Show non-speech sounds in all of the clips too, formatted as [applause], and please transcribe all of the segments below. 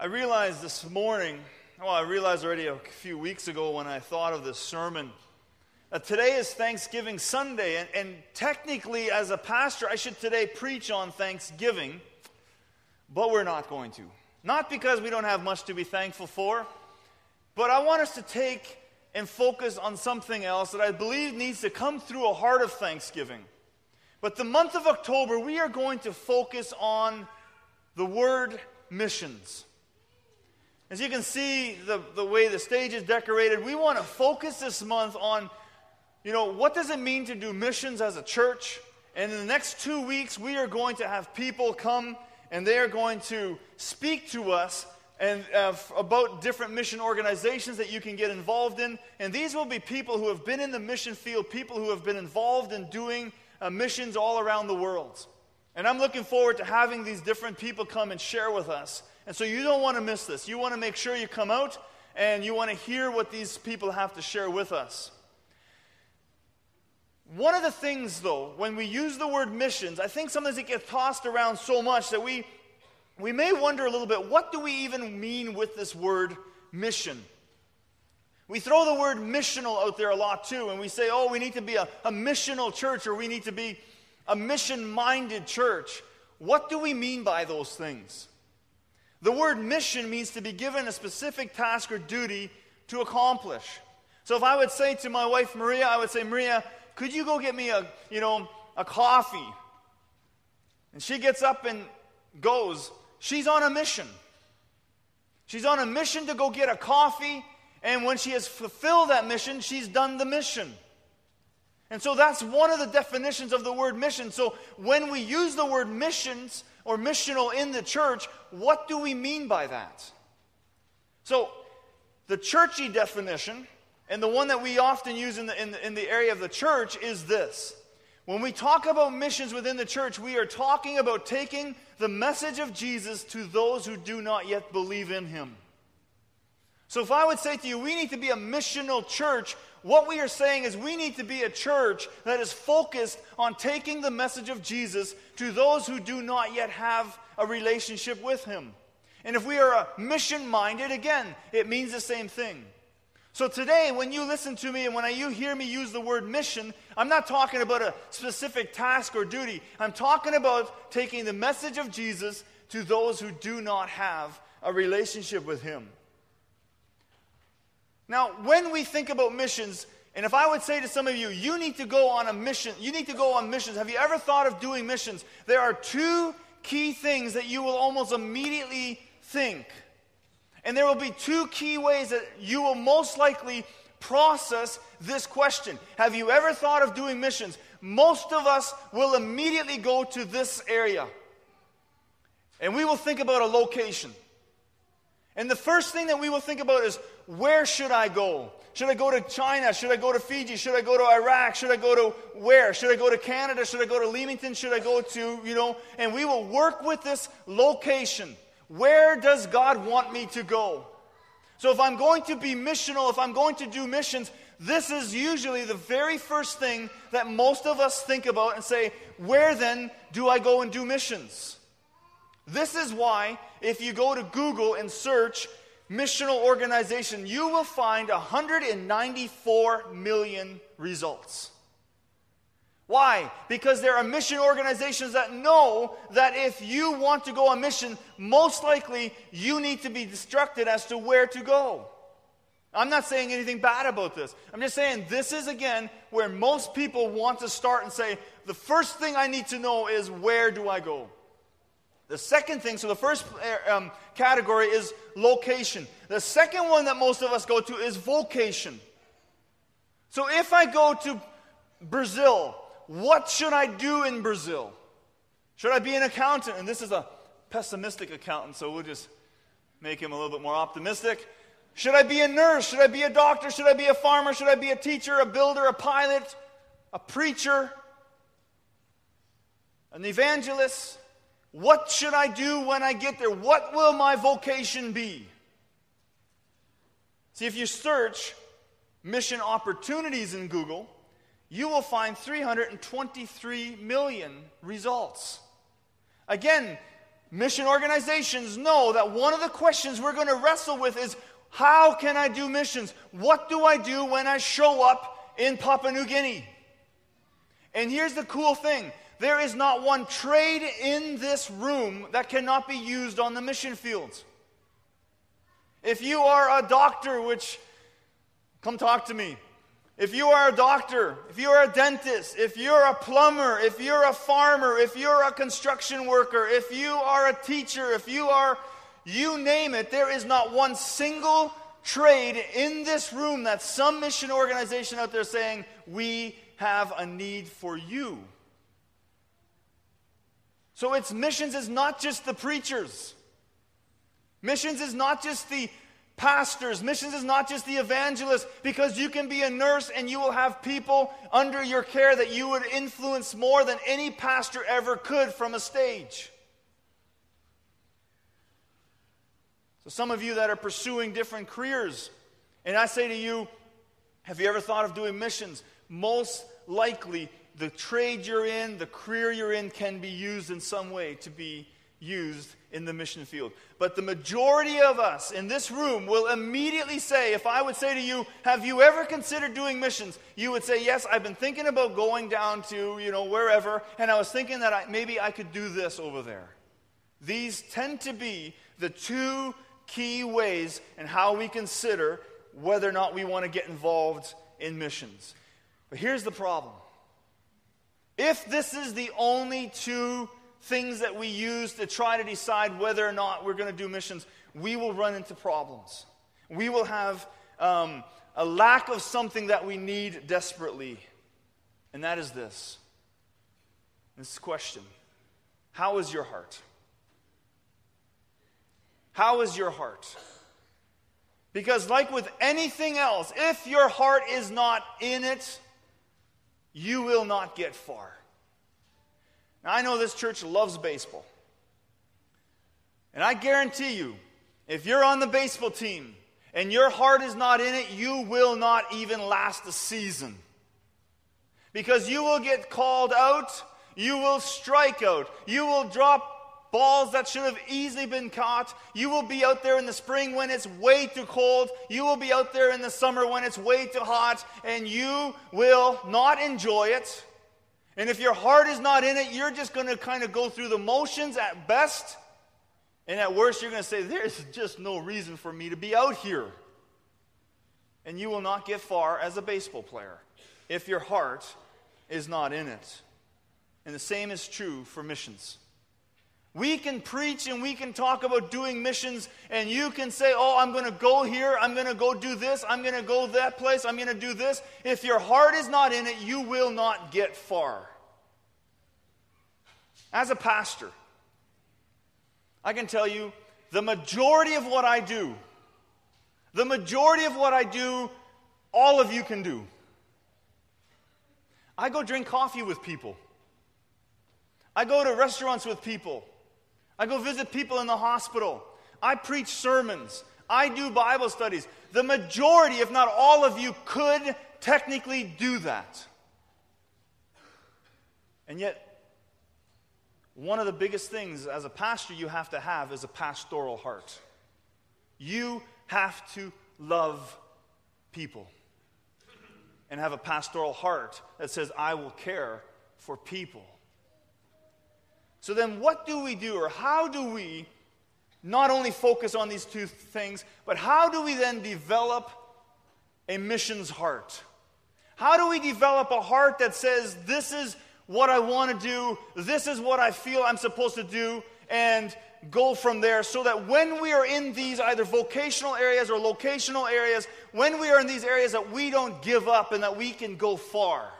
I realized this morning, well, I realized already a few weeks ago when I thought of this sermon, that today is Thanksgiving Sunday. And, and technically, as a pastor, I should today preach on Thanksgiving, but we're not going to. Not because we don't have much to be thankful for, but I want us to take and focus on something else that I believe needs to come through a heart of thanksgiving. But the month of October, we are going to focus on the word missions. As you can see, the, the way the stage is decorated, we want to focus this month on, you know, what does it mean to do missions as a church? And in the next two weeks, we are going to have people come and they are going to speak to us and uh, about different mission organizations that you can get involved in. And these will be people who have been in the mission field, people who have been involved in doing uh, missions all around the world. And I'm looking forward to having these different people come and share with us and so you don't want to miss this. You want to make sure you come out and you want to hear what these people have to share with us. One of the things, though, when we use the word missions, I think sometimes it gets tossed around so much that we, we may wonder a little bit what do we even mean with this word mission? We throw the word missional out there a lot too, and we say, oh, we need to be a, a missional church or we need to be a mission minded church. What do we mean by those things? The word mission means to be given a specific task or duty to accomplish. So if I would say to my wife Maria, I would say, Maria, could you go get me a, you know, a coffee? And she gets up and goes. She's on a mission. She's on a mission to go get a coffee, and when she has fulfilled that mission, she's done the mission. And so that's one of the definitions of the word mission. So when we use the word missions, or missional in the church, what do we mean by that? So, the churchy definition, and the one that we often use in the, in the, in the area of the church, is this. When we talk about missions within the church, we are talking about taking the message of Jesus to those who do not yet believe in him. So, if I would say to you, we need to be a missional church, what we are saying is we need to be a church that is focused on taking the message of Jesus to those who do not yet have a relationship with Him. And if we are mission minded, again, it means the same thing. So today, when you listen to me and when you hear me use the word mission, I'm not talking about a specific task or duty. I'm talking about taking the message of Jesus to those who do not have a relationship with Him. Now, when we think about missions, and if I would say to some of you, you need to go on a mission, you need to go on missions. Have you ever thought of doing missions? There are two key things that you will almost immediately think. And there will be two key ways that you will most likely process this question. Have you ever thought of doing missions? Most of us will immediately go to this area. And we will think about a location. And the first thing that we will think about is where should I go? Should I go to China? Should I go to Fiji? Should I go to Iraq? Should I go to where? Should I go to Canada? Should I go to Leamington? Should I go to, you know, and we will work with this location. Where does God want me to go? So if I'm going to be missional, if I'm going to do missions, this is usually the very first thing that most of us think about and say, where then do I go and do missions? This is why, if you go to Google and search missional organization, you will find 194 million results. Why? Because there are mission organizations that know that if you want to go on mission, most likely you need to be instructed as to where to go. I'm not saying anything bad about this. I'm just saying this is, again, where most people want to start and say, the first thing I need to know is where do I go? The second thing, so the first uh, um, category is location. The second one that most of us go to is vocation. So if I go to Brazil, what should I do in Brazil? Should I be an accountant? And this is a pessimistic accountant, so we'll just make him a little bit more optimistic. Should I be a nurse? Should I be a doctor? Should I be a farmer? Should I be a teacher, a builder, a pilot, a preacher, an evangelist? What should I do when I get there? What will my vocation be? See, if you search mission opportunities in Google, you will find 323 million results. Again, mission organizations know that one of the questions we're going to wrestle with is how can I do missions? What do I do when I show up in Papua New Guinea? And here's the cool thing there is not one trade in this room that cannot be used on the mission fields. If you are a doctor, which, come talk to me. If you are a doctor, if you are a dentist, if you're a plumber, if you're a farmer, if you're a construction worker, if you are a teacher, if you are, you name it, there is not one single trade in this room that some mission organization out there saying, we have a need for you. So it's missions is not just the preachers. Missions is not just the pastors. Missions is not just the evangelists, because you can be a nurse and you will have people under your care that you would influence more than any pastor ever could from a stage. So, some of you that are pursuing different careers, and I say to you, have you ever thought of doing missions? Most likely, the trade you're in, the career you're in, can be used in some way to be used in the mission field. But the majority of us in this room will immediately say, if I would say to you, Have you ever considered doing missions? You would say, Yes, I've been thinking about going down to, you know, wherever, and I was thinking that I, maybe I could do this over there. These tend to be the two key ways in how we consider whether or not we want to get involved in missions. But here's the problem if this is the only two things that we use to try to decide whether or not we're going to do missions, we will run into problems. We will have um, a lack of something that we need desperately, and that is this this question How is your heart? How is your heart? Because, like with anything else, if your heart is not in it, you will not get far. Now, I know this church loves baseball. And I guarantee you, if you're on the baseball team and your heart is not in it, you will not even last a season. Because you will get called out, you will strike out, you will drop balls that should have easily been caught. You will be out there in the spring when it's way too cold. You will be out there in the summer when it's way too hot, and you will not enjoy it. And if your heart is not in it, you're just going to kind of go through the motions at best. And at worst, you're going to say, There's just no reason for me to be out here. And you will not get far as a baseball player if your heart is not in it. And the same is true for missions. We can preach and we can talk about doing missions, and you can say, Oh, I'm going to go here, I'm going to go do this, I'm going to go that place, I'm going to do this. If your heart is not in it, you will not get far. As a pastor, I can tell you the majority of what I do, the majority of what I do, all of you can do. I go drink coffee with people. I go to restaurants with people. I go visit people in the hospital. I preach sermons. I do Bible studies. The majority, if not all of you, could technically do that. And yet, one of the biggest things as a pastor you have to have is a pastoral heart. You have to love people and have a pastoral heart that says, I will care for people. So then, what do we do, or how do we not only focus on these two things, but how do we then develop a missions heart? How do we develop a heart that says, This is what I want to do, this is what I feel I'm supposed to do, and go from there so that when we are in these either vocational areas or locational areas, when we are in these areas, that we don't give up and that we can go far?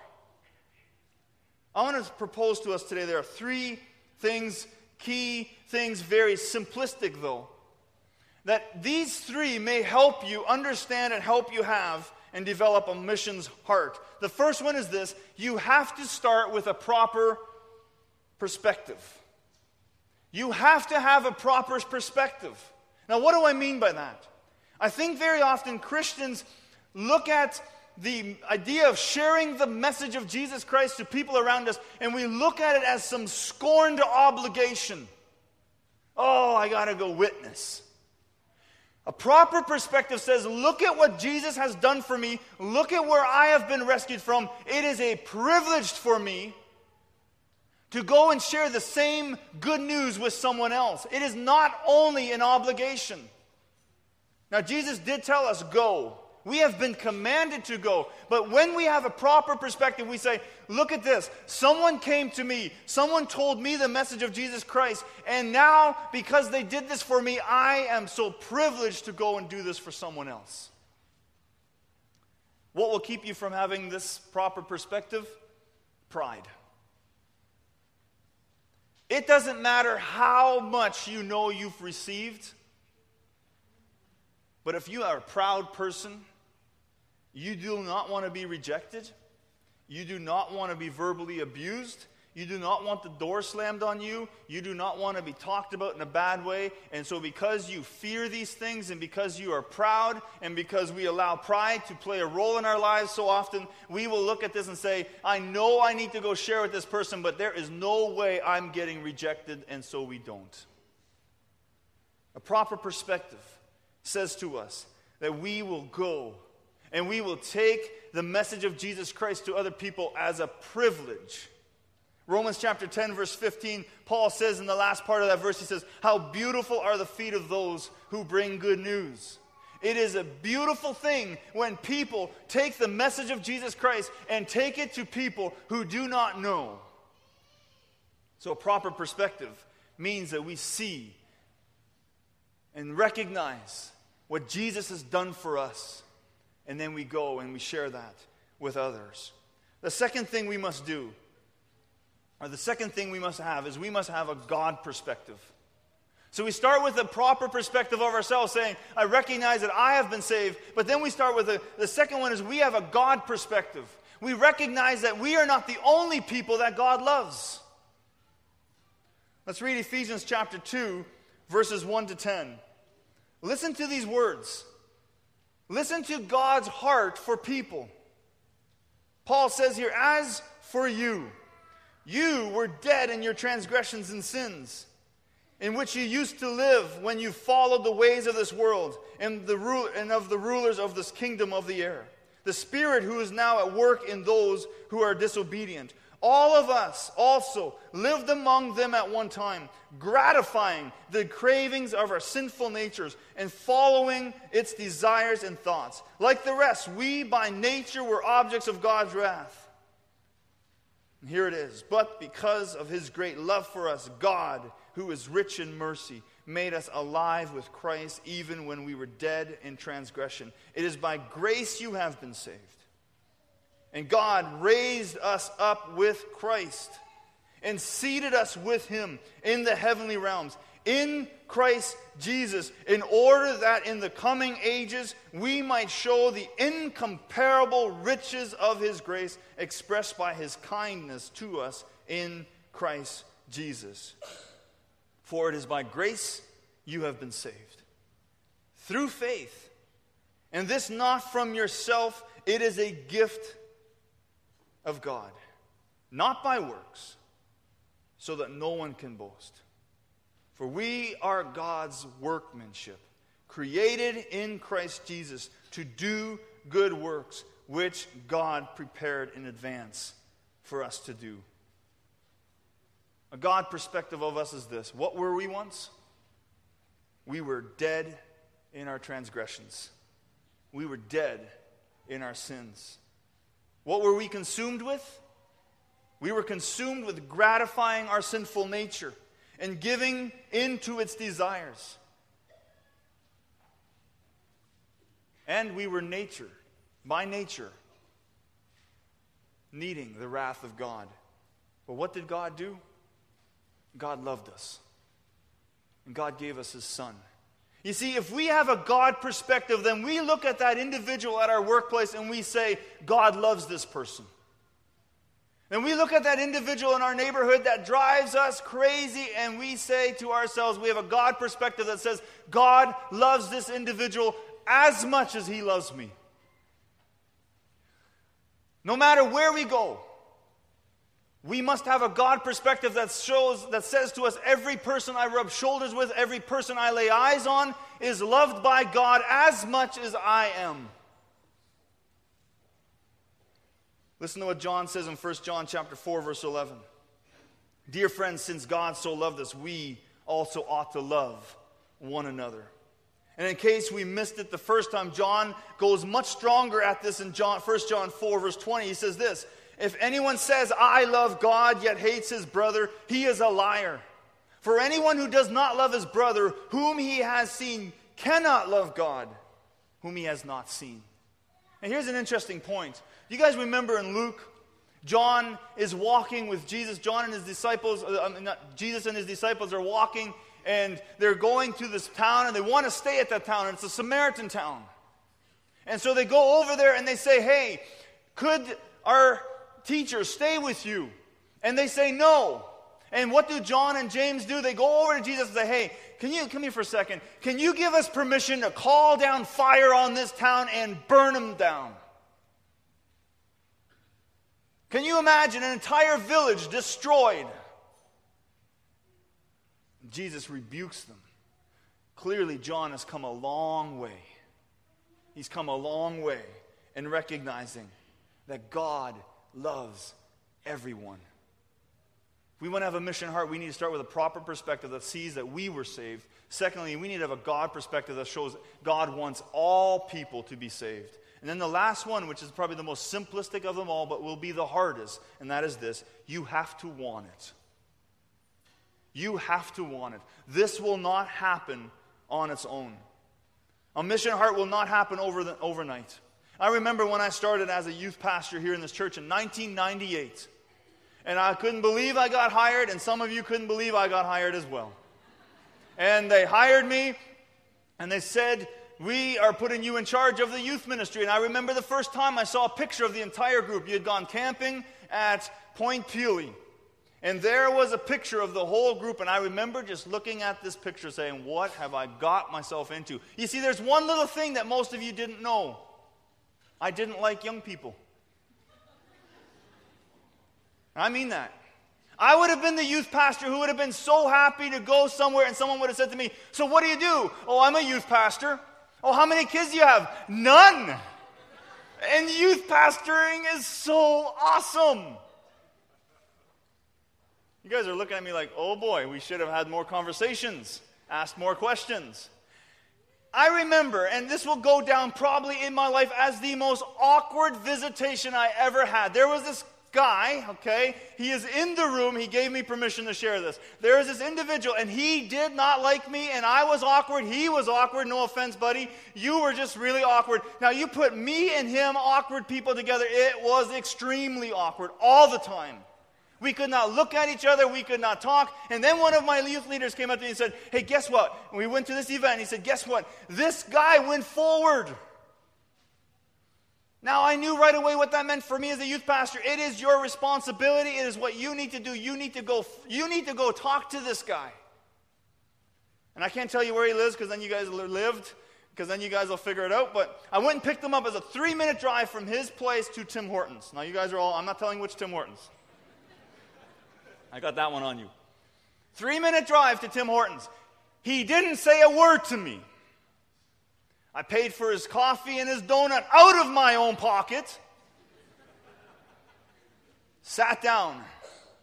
I want to propose to us today there are three things, key things, very simplistic though. That these three may help you understand and help you have and develop a missions heart. The first one is this you have to start with a proper perspective. You have to have a proper perspective. Now, what do I mean by that? I think very often Christians look at the idea of sharing the message of Jesus Christ to people around us, and we look at it as some scorned obligation. oh, I got to go witness. A proper perspective says, look at what Jesus has done for me. Look at where I have been rescued from. It is a privilege for me to go and share the same good news with someone else. It is not only an obligation. Now, Jesus did tell us, go. We have been commanded to go. But when we have a proper perspective, we say, look at this. Someone came to me. Someone told me the message of Jesus Christ. And now, because they did this for me, I am so privileged to go and do this for someone else. What will keep you from having this proper perspective? Pride. It doesn't matter how much you know you've received, but if you are a proud person, you do not want to be rejected, you do not want to be verbally abused, you do not want the door slammed on you. You do not want to be talked about in a bad way. And so, because you fear these things, and because you are proud, and because we allow pride to play a role in our lives so often, we will look at this and say, I know I need to go share with this person, but there is no way I'm getting rejected, and so we don't. A proper perspective says to us that we will go and we will take the message of Jesus Christ to other people as a privilege Romans chapter 10, verse 15, Paul says in the last part of that verse, he says, How beautiful are the feet of those who bring good news. It is a beautiful thing when people take the message of Jesus Christ and take it to people who do not know. So, a proper perspective means that we see and recognize what Jesus has done for us, and then we go and we share that with others. The second thing we must do or the second thing we must have is we must have a God perspective. So we start with a proper perspective of ourselves, saying, I recognize that I have been saved. But then we start with the, the second one is we have a God perspective. We recognize that we are not the only people that God loves. Let's read Ephesians chapter 2, verses 1 to 10. Listen to these words. Listen to God's heart for people. Paul says here, As for you, you were dead in your transgressions and sins, in which you used to live when you followed the ways of this world and, the ru- and of the rulers of this kingdom of the air, the Spirit who is now at work in those who are disobedient. All of us also lived among them at one time, gratifying the cravings of our sinful natures and following its desires and thoughts. Like the rest, we by nature were objects of God's wrath. And here it is. But because of his great love for us, God, who is rich in mercy, made us alive with Christ even when we were dead in transgression. It is by grace you have been saved. And God raised us up with Christ and seated us with him in the heavenly realms in Christ Jesus, in order that in the coming ages we might show the incomparable riches of his grace expressed by his kindness to us in Christ Jesus. For it is by grace you have been saved, through faith. And this not from yourself, it is a gift of God, not by works, so that no one can boast. For we are God's workmanship, created in Christ Jesus to do good works, which God prepared in advance for us to do. A God perspective of us is this What were we once? We were dead in our transgressions, we were dead in our sins. What were we consumed with? We were consumed with gratifying our sinful nature and giving into its desires. And we were nature, by nature, needing the wrath of God. But what did God do? God loved us. And God gave us His Son. You see, if we have a God perspective, then we look at that individual at our workplace and we say, God loves this person. And we look at that individual in our neighborhood that drives us crazy, and we say to ourselves, we have a God perspective that says, God loves this individual as much as he loves me. No matter where we go, We must have a God perspective that shows, that says to us, every person I rub shoulders with, every person I lay eyes on is loved by God as much as I am. Listen to what John says in 1 John chapter 4, verse 11. Dear friends, since God so loved us, we also ought to love one another. And in case we missed it the first time, John goes much stronger at this in John, 1 John 4, verse 20. He says this If anyone says, I love God, yet hates his brother, he is a liar. For anyone who does not love his brother, whom he has seen, cannot love God, whom he has not seen. And here's an interesting point. You guys remember in Luke, John is walking with Jesus. John and his disciples, uh, not, Jesus and his disciples are walking, and they're going to this town, and they want to stay at that town, and it's a Samaritan town. And so they go over there and they say, Hey, could our teacher stay with you? And they say, No. And what do John and James do? They go over to Jesus and say, Hey, can you come here for a second? Can you give us permission to call down fire on this town and burn them down? Can you imagine an entire village destroyed? Jesus rebukes them. Clearly, John has come a long way. He's come a long way in recognizing that God loves everyone. If we want to have a mission heart, we need to start with a proper perspective that sees that we were saved. Secondly, we need to have a God perspective that shows God wants all people to be saved. And then the last one, which is probably the most simplistic of them all, but will be the hardest, and that is this you have to want it. You have to want it. This will not happen on its own. A mission heart will not happen over the, overnight. I remember when I started as a youth pastor here in this church in 1998. And I couldn't believe I got hired, and some of you couldn't believe I got hired as well. And they hired me, and they said, We are putting you in charge of the youth ministry. And I remember the first time I saw a picture of the entire group. You had gone camping at Point Pelee. And there was a picture of the whole group, and I remember just looking at this picture saying, What have I got myself into? You see, there's one little thing that most of you didn't know I didn't like young people. I mean that. I would have been the youth pastor who would have been so happy to go somewhere, and someone would have said to me, So what do you do? Oh, I'm a youth pastor. Oh, how many kids do you have? None. And youth pastoring is so awesome. You guys are looking at me like, oh boy, we should have had more conversations, asked more questions. I remember, and this will go down probably in my life as the most awkward visitation I ever had. There was this guy, okay? He is in the room. He gave me permission to share this. There is this individual, and he did not like me, and I was awkward. He was awkward. No offense, buddy. You were just really awkward. Now, you put me and him, awkward people, together. It was extremely awkward all the time. We could not look at each other. We could not talk. And then one of my youth leaders came up to me and said, Hey, guess what? we went to this event. He said, Guess what? This guy went forward. Now, I knew right away what that meant for me as a youth pastor. It is your responsibility. It is what you need to do. You need to go, you need to go talk to this guy. And I can't tell you where he lives because then you guys lived, because then you guys will figure it out. But I went and picked him up as a three minute drive from his place to Tim Hortons. Now, you guys are all, I'm not telling which Tim Hortons. I got that one on you. Three minute drive to Tim Hortons. He didn't say a word to me. I paid for his coffee and his donut out of my own pocket. Sat down.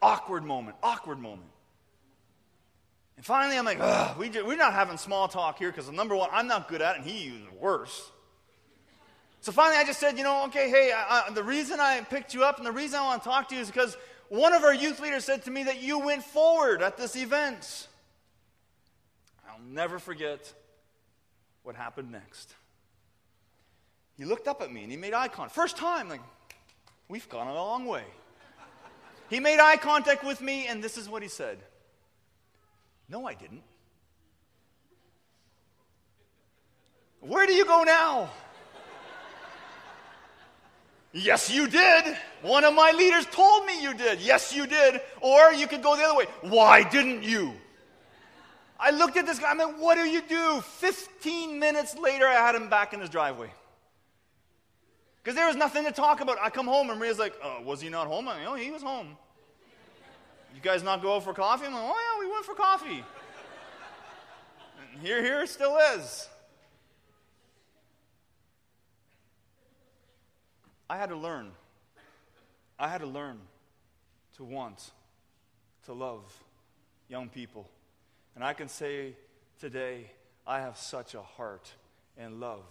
Awkward moment. Awkward moment. And finally, I'm like, we we're not having small talk here because, number one, I'm not good at it, and he is worse. So finally, I just said, you know, okay, hey, I, I, the reason I picked you up and the reason I want to talk to you is because one of our youth leaders said to me that you went forward at this event. I'll never forget what happened next. He looked up at me and he made eye contact. First time, like, we've gone a long way. He made eye contact with me, and this is what he said No, I didn't. Where do you go now? Yes, you did. One of my leaders told me you did. Yes, you did. Or you could go the other way. Why didn't you? I looked at this guy. I mean, what do you do? 15 minutes later, I had him back in his driveway. Because there was nothing to talk about. I come home and Maria's like, oh, was he not home? I mean, oh, he was home. You guys not go out for coffee? I'm like, oh, yeah, we went for coffee. and here, here it still is. I had to learn. I had to learn to want, to love young people. And I can say today, I have such a heart and love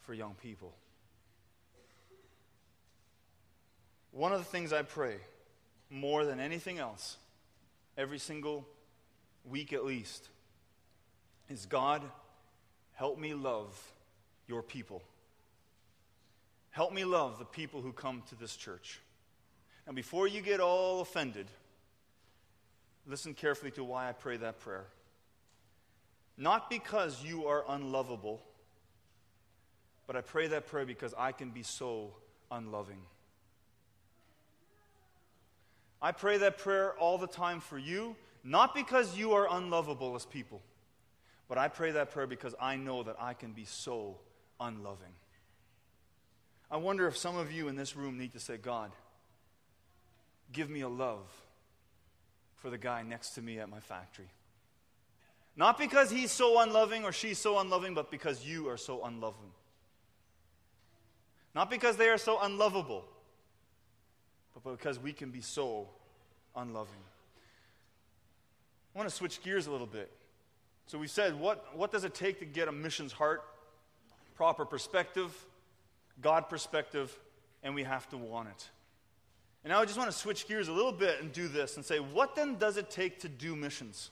for young people. One of the things I pray more than anything else, every single week at least, is God, help me love your people. Help me love the people who come to this church. Now, before you get all offended, listen carefully to why I pray that prayer. Not because you are unlovable, but I pray that prayer because I can be so unloving. I pray that prayer all the time for you, not because you are unlovable as people, but I pray that prayer because I know that I can be so unloving. I wonder if some of you in this room need to say, God, give me a love for the guy next to me at my factory. Not because he's so unloving or she's so unloving, but because you are so unloving. Not because they are so unlovable, but because we can be so unloving. I want to switch gears a little bit. So we said, what, what does it take to get a mission's heart? Proper perspective, God perspective, and we have to want it. And now I just want to switch gears a little bit and do this and say, what then does it take to do missions?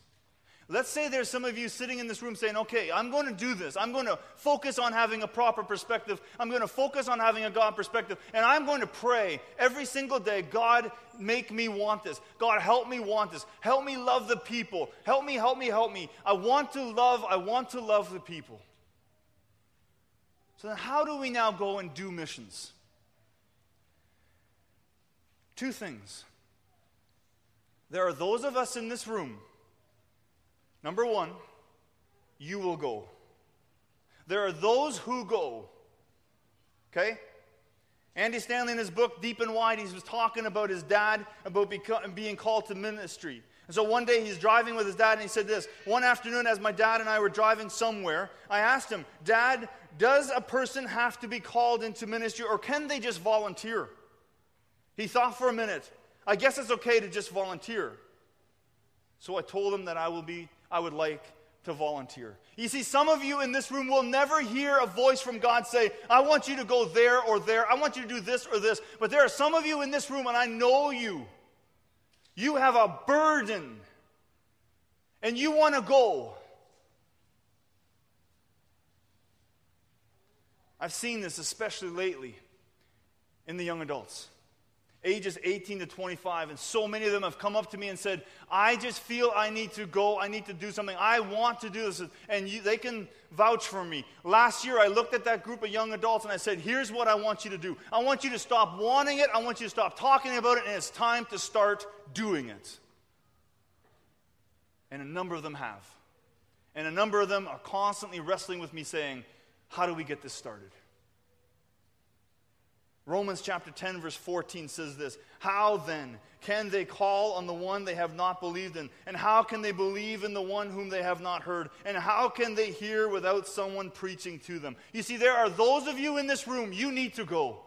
Let's say there's some of you sitting in this room saying, okay, I'm going to do this. I'm going to focus on having a proper perspective. I'm going to focus on having a God perspective. And I'm going to pray every single day God, make me want this. God, help me want this. Help me love the people. Help me, help me, help me. I want to love, I want to love the people. So then, how do we now go and do missions? Two things. There are those of us in this room Number one, you will go. There are those who go. Okay? Andy Stanley, in his book Deep and Wide, he was talking about his dad, about being called to ministry. And so one day he's driving with his dad, and he said this One afternoon, as my dad and I were driving somewhere, I asked him, Dad, does a person have to be called into ministry, or can they just volunteer? He thought for a minute. I guess it's okay to just volunteer. So I told him that I will be I would like to volunteer. You see, some of you in this room will never hear a voice from God say, I want you to go there or there. I want you to do this or this. But there are some of you in this room, and I know you. You have a burden, and you want to go. I've seen this especially lately in the young adults ages 18 to 25, and so many of them have come up to me and said, I just feel I need to go, I need to do something, I want to do this, and you, they can vouch for me. Last year, I looked at that group of young adults and I said, Here's what I want you to do. I want you to stop wanting it, I want you to stop talking about it, and it's time to start doing it. And a number of them have. And a number of them are constantly wrestling with me saying, How do we get this started? Romans chapter 10, verse 14 says this How then can they call on the one they have not believed in? And how can they believe in the one whom they have not heard? And how can they hear without someone preaching to them? You see, there are those of you in this room, you need to go.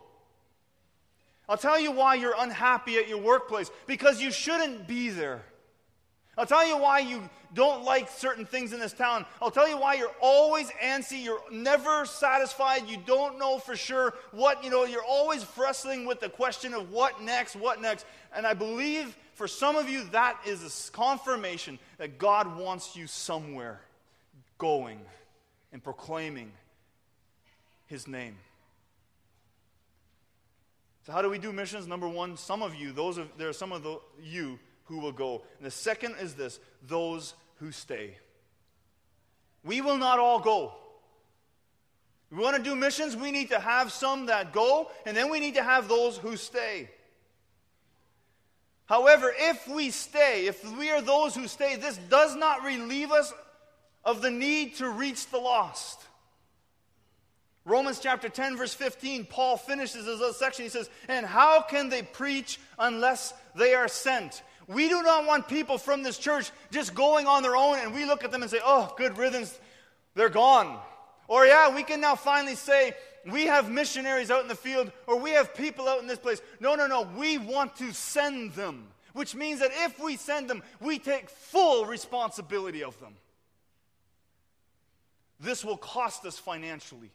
I'll tell you why you're unhappy at your workplace because you shouldn't be there. I'll tell you why you don't like certain things in this town. I'll tell you why you're always antsy. You're never satisfied. You don't know for sure what, you know, you're always wrestling with the question of what next, what next. And I believe for some of you, that is a confirmation that God wants you somewhere going and proclaiming His name. So, how do we do missions? Number one, some of you, those of, there are some of the, you who will go. And the second is this those who stay. We will not all go. we want to do missions, we need to have some that go, and then we need to have those who stay. However, if we stay, if we are those who stay, this does not relieve us of the need to reach the lost. Romans chapter 10, verse 15, Paul finishes this little section. He says, And how can they preach unless they are sent? We do not want people from this church just going on their own and we look at them and say, oh, good riddance, they're gone. Or, yeah, we can now finally say, we have missionaries out in the field or we have people out in this place. No, no, no. We want to send them, which means that if we send them, we take full responsibility of them. This will cost us financially.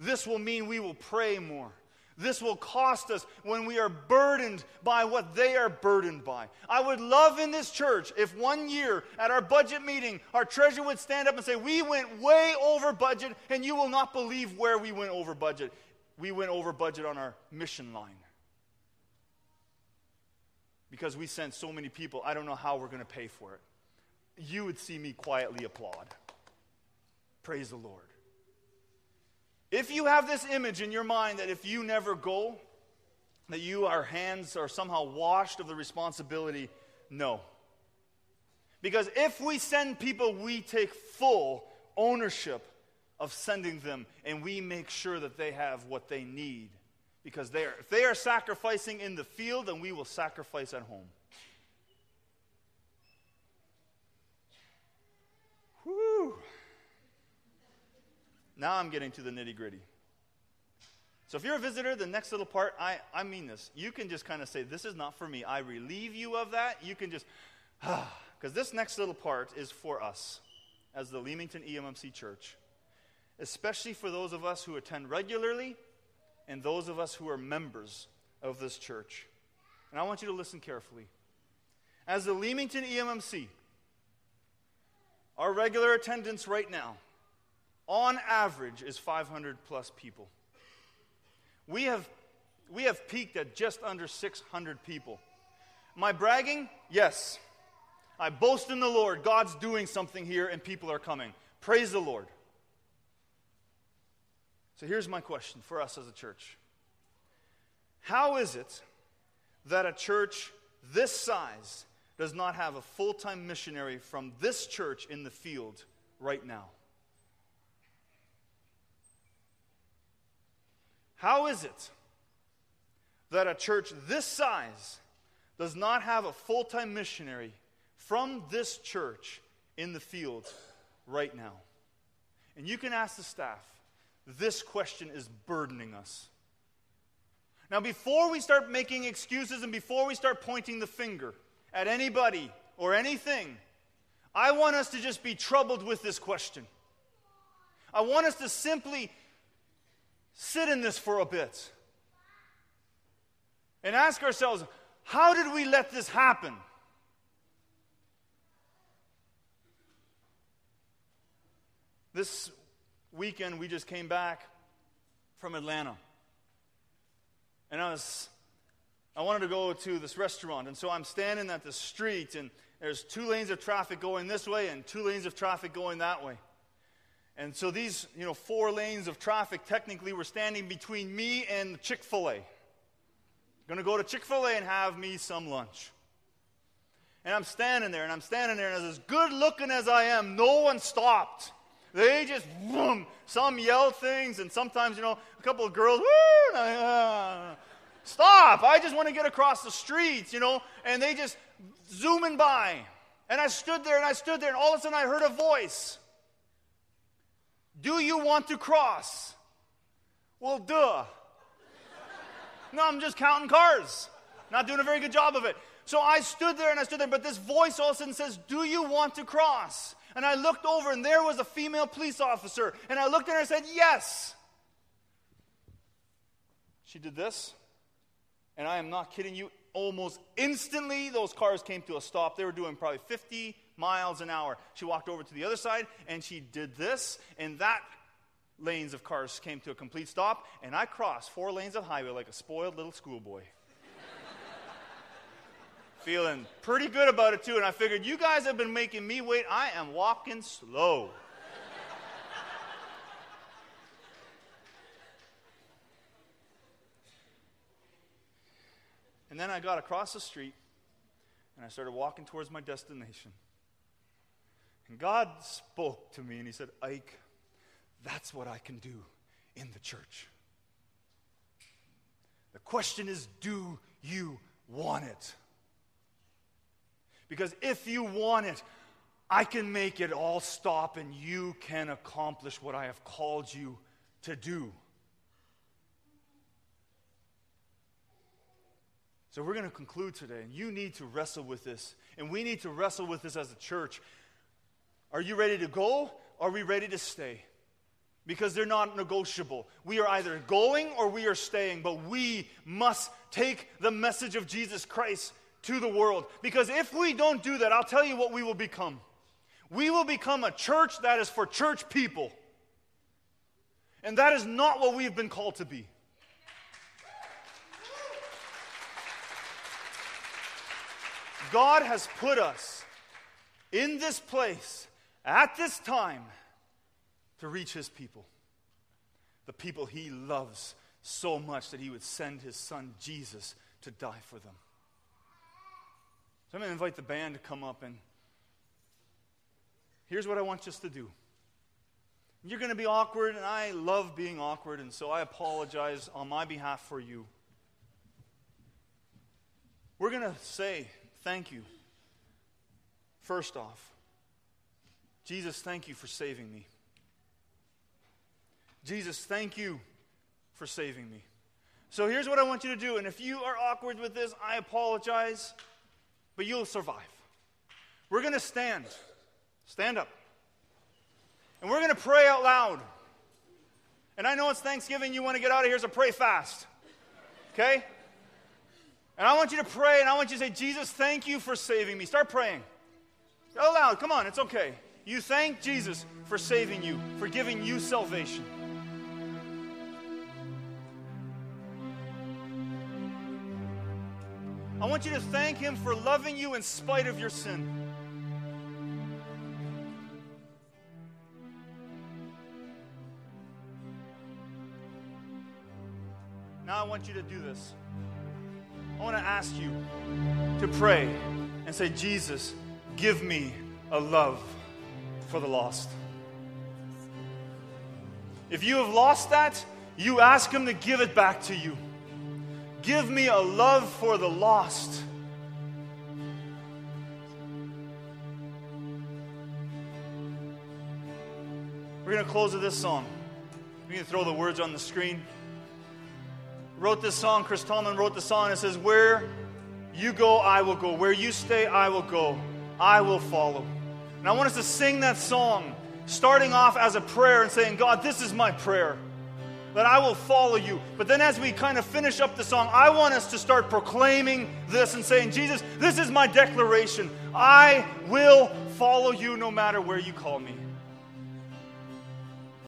This will mean we will pray more. This will cost us when we are burdened by what they are burdened by. I would love in this church if one year at our budget meeting, our treasurer would stand up and say, We went way over budget, and you will not believe where we went over budget. We went over budget on our mission line. Because we sent so many people, I don't know how we're going to pay for it. You would see me quietly applaud. Praise the Lord. If you have this image in your mind that if you never go, that you, our hands are somehow washed of the responsibility, no. Because if we send people, we take full ownership of sending them and we make sure that they have what they need. Because they are, if they are sacrificing in the field, then we will sacrifice at home. Now I'm getting to the nitty gritty. So if you're a visitor, the next little part, I, I mean this. You can just kind of say, This is not for me. I relieve you of that. You can just, [sighs] ah, because this next little part is for us as the Leamington EMMC Church, especially for those of us who attend regularly and those of us who are members of this church. And I want you to listen carefully. As the Leamington EMMC, our regular attendance right now on average, is 500 plus people. We have, we have peaked at just under 600 people. Am I bragging? Yes. I boast in the Lord. God's doing something here and people are coming. Praise the Lord. So here's my question for us as a church How is it that a church this size does not have a full time missionary from this church in the field right now? How is it that a church this size does not have a full time missionary from this church in the field right now? And you can ask the staff. This question is burdening us. Now, before we start making excuses and before we start pointing the finger at anybody or anything, I want us to just be troubled with this question. I want us to simply sit in this for a bit and ask ourselves how did we let this happen? This weekend, we just came back from Atlanta. And I was, I wanted to go to this restaurant. And so I'm standing at the street, and there's two lanes of traffic going this way and two lanes of traffic going that way. And so these, you know, four lanes of traffic technically were standing between me and Chick fil A. Going to go to Chick fil A and have me some lunch. And I'm standing there, and I'm standing there, and as good looking as I am, no one stopped. They just, boom, some yell things, and sometimes, you know, a couple of girls, woo, uh, stop. I just want to get across the streets, you know, and they just zooming by. And I stood there, and I stood there, and all of a sudden I heard a voice. Do you want to cross? Well, duh. No, I'm just counting cars. Not doing a very good job of it. So I stood there and I stood there, but this voice all of a sudden says, Do you want to cross? And I looked over and there was a female police officer. And I looked at her and said, Yes. She did this. And I am not kidding you. Almost instantly, those cars came to a stop. They were doing probably 50, miles an hour. She walked over to the other side and she did this, and that lanes of cars came to a complete stop, and I crossed four lanes of highway like a spoiled little schoolboy. [laughs] Feeling pretty good about it too, and I figured you guys have been making me wait. I am walking slow. and then I got across the street and I started walking towards my destination. And God spoke to me and He said, Ike, that's what I can do in the church. The question is, do you want it? Because if you want it, I can make it all stop and you can accomplish what I have called you to do. So we're going to conclude today, and you need to wrestle with this, and we need to wrestle with this as a church. Are you ready to go? Are we ready to stay? Because they're not negotiable. We are either going or we are staying, but we must take the message of Jesus Christ to the world. Because if we don't do that, I'll tell you what we will become. We will become a church that is for church people. And that is not what we've been called to be. God has put us in this place at this time to reach his people. The people he loves so much that he would send his son Jesus to die for them. So I'm going to invite the band to come up and here's what I want us to do. You're going to be awkward, and I love being awkward, and so I apologize on my behalf for you. We're going to say thank you. First off, Jesus, thank you for saving me. Jesus, thank you for saving me. So here's what I want you to do. And if you are awkward with this, I apologize, but you'll survive. We're going to stand. Stand up. And we're going to pray out loud. And I know it's Thanksgiving, you want to get out of here, so pray fast. Okay? And I want you to pray, and I want you to say, Jesus, thank you for saving me. Start praying. Out loud. Come on, it's okay. You thank Jesus for saving you, for giving you salvation. I want you to thank Him for loving you in spite of your sin. Now I want you to do this. I want to ask you to pray and say, Jesus, give me a love for the lost. If you have lost that, you ask Him to give it back to you. Give me a love for the lost. We're going to close with this song. Going to throw the words on the screen. Wrote this song, Chris Tomlin wrote the song. It says, Where you go, I will go. Where you stay, I will go. I will follow. And I want us to sing that song, starting off as a prayer and saying, God, this is my prayer that I will follow you. But then as we kind of finish up the song, I want us to start proclaiming this and saying, Jesus, this is my declaration. I will follow you no matter where you call me.